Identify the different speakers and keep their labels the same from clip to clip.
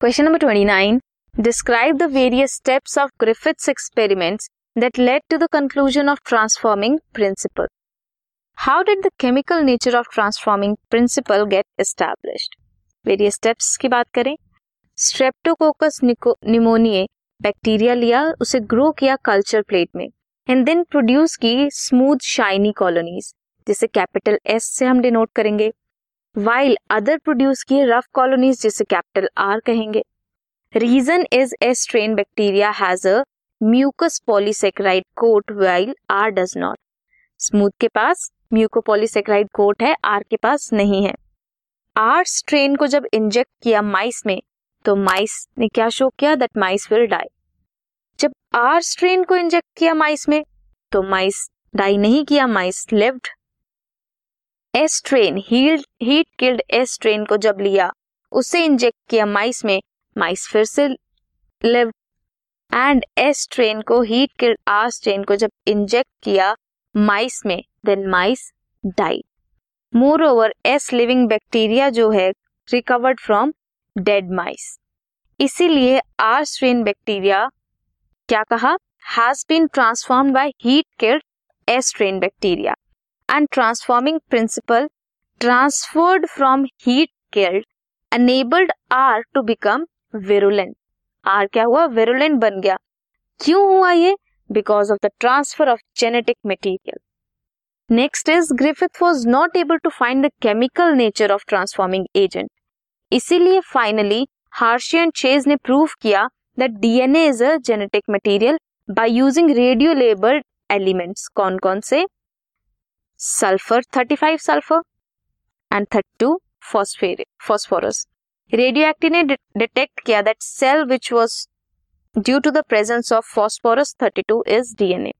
Speaker 1: Question number twenty nine describe the various steps of Griffith's experiments that led to the conclusion of transforming principle how did the chemical nature of transforming principle get established various steps की बात करें. Streptococcus pneumoniae bacteria लिया, उसे grow किया culture plate में and then produce की smooth shiny colonies जिसे capital S से हम डिनोट करेंगे. वाइल अदर प्रोड्यूस किए रफ कॉलोनीज जिसे कैपिटल आर कहेंगे। Reason is a strain bacteria has a mucus polysaccharide coat while R does not smooth के पास म्यूकोपॉलीसेक्राइड कोट है आर के पास नहीं है। आर स्ट्रेन को जब इंजेक्ट किया माइस में तो माइस ने क्या शो किया? दैट माइस विल डाई जब आर स्ट्रेन को इंजेक्ट किया माइस में तो माइस डाई नहीं किया mice lived S strain heat killed S strain को जब लिया, उसे इंजेक्ट किया माइस में माइस फिर से लिव एंड एस ट्रेन को हीट किल्ड आर स्ट्रेन को जब इंजेक्ट किया माइस में then mice die moreover S living bacteria जो है रिकवर्ड फ्रॉम डेड माइस इसीलिए आर स्ट्रेन बैक्टीरिया क्या कहा? Has been transform by heat killed S strain bacteria and transforming principle transferred from heat killed enabled R to become virulent. R क्या हुआ virulent बन गया क्यों हुआ ये because of the transfer of genetic material. Next is Griffith was not able to find the chemical nature of transforming agent. इसीलिए finally Hershey and Chase ने prove किया that DNA is a genetic material by using radio labelled elements कौन कौन से sulphur 35 sulphur and 32 phosphoric phosphorus radio active ने detect किया that cell which was due to the presence of phosphorus 32 is DNA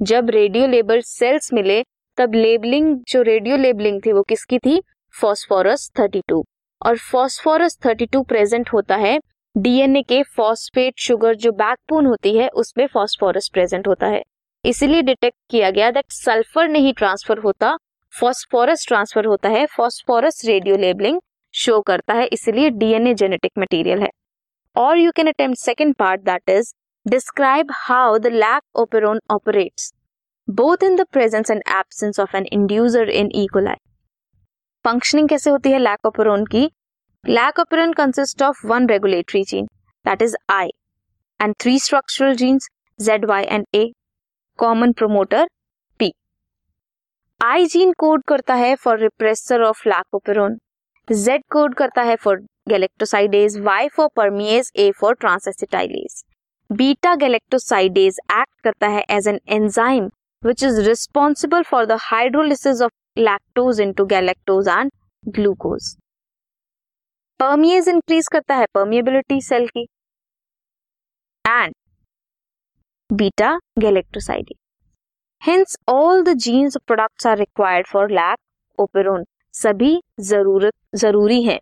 Speaker 1: जब radio label cells मिले, तब labelling जो radio labelling थी, वो किसकी थी? फॉस्फोरस 32 और फॉस्फोरस 32 प्रेजेंट होता है डीएनए के फॉस्फेट शुगर जो बैकबोन होती है, उसमें फॉस्फोरस प्रेजेंट होता है। इसीलिए डिटेक्ट किया गया दैट सल्फ़र नहीं ट्रांसफ़र होता फॉस्फोरस ट्रांसफ़र होता है फॉस्फोरस रेडियो लेबलिंग शो करता है, इसीलिए डीएनए जेनेटिक मटेरियल है। और you can attempt second part that is describe how the lac operon operates both in the presence and absence of an inducer in E coli functioning कैसे होती है lac operon की? Lac operon consist of one regulatory gene that is I and three structural genes Z Y and A common promoter P I gene code करता है for repressor of lac operon Z code करता है for galactosidase Y for permease A for transacetylase beta galactosidase act करता है as an enzyme which is responsible for the hydrolysis of lactose into galactose and glucose permease increase करता है permeability cell की. And beta galactosidase. Hence, all the genes products are required for lac operon. सभी ज़रूरत ज़रूरी है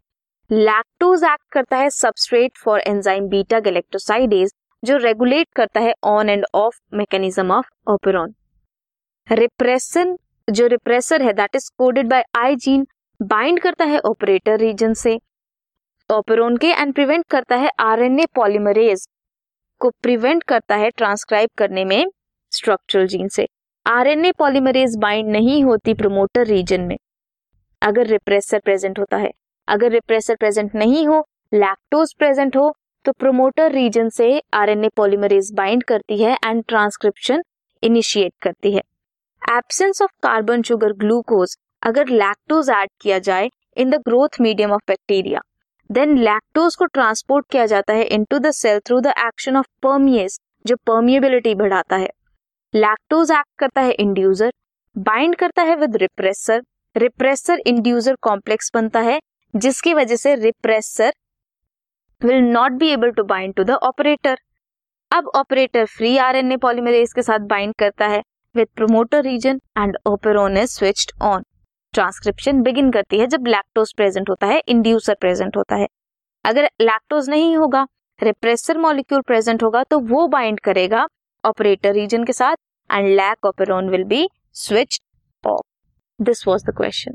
Speaker 1: lactose act करता है substrate for enzyme beta galactosidase जो रेगुलेट करता है on and off mechanism of operon repression जो रिप्रेसर है that is coded by I gene bind करता है ऑपरेटर रीजन से ओपेरॉन के एंड प्रिवेंट करता है आरएनए पॉलीमरेज को प्रिवेंट करता है ट्रांसक्राइब करने में स्ट्रक्चरल जीन से। आरएनए पॉलीमरेज बाइंड नहीं होती प्रोमोटर रीजन में। अगर रिप्रेसर प्रेजेंट होता है। अगर रिप्रेसर प्रेजेंट नहीं हो लैक्टोज प्रेजेंट हो तो प्रोमोटर रीजन से आरएनए पॉलीमरेज बाइंड करती है एंड ट्रांसक्रिप्शन इनिशिएट करती है। Absence of carbon sugar glucose अगर लैक्टोज ऐड किया जाए in the growth medium of bacteria then lactose को ट्रांसपोर्ट किया जाता है into the cell through the action of permease जो परमिएबिलिटी बढ़ाता है। लैक्टोज एक्ट करता है इंड्यूसर बाइंड करता है with repressor repressor inducer complex बनता है, जिसकी वजह से repressor will not be able to bind to the operator अब ऑपरेटर फ्री आरएनए पॉलीमरेज के साथ बाइंड करता है with promoter region and operon is switched on transcription begin करती है जब लैक्टोज प्रेजेंट होता है इंड्यूसर प्रेजेंट होता है। अगर लैक्टोज नहीं होगा रिप्रेसर मॉलिक्यूल प्रेजेंट होगा तो वो बाइंड करेगा ऑपरेटर रीजन के साथ and lac operon will be switch off this was the
Speaker 2: question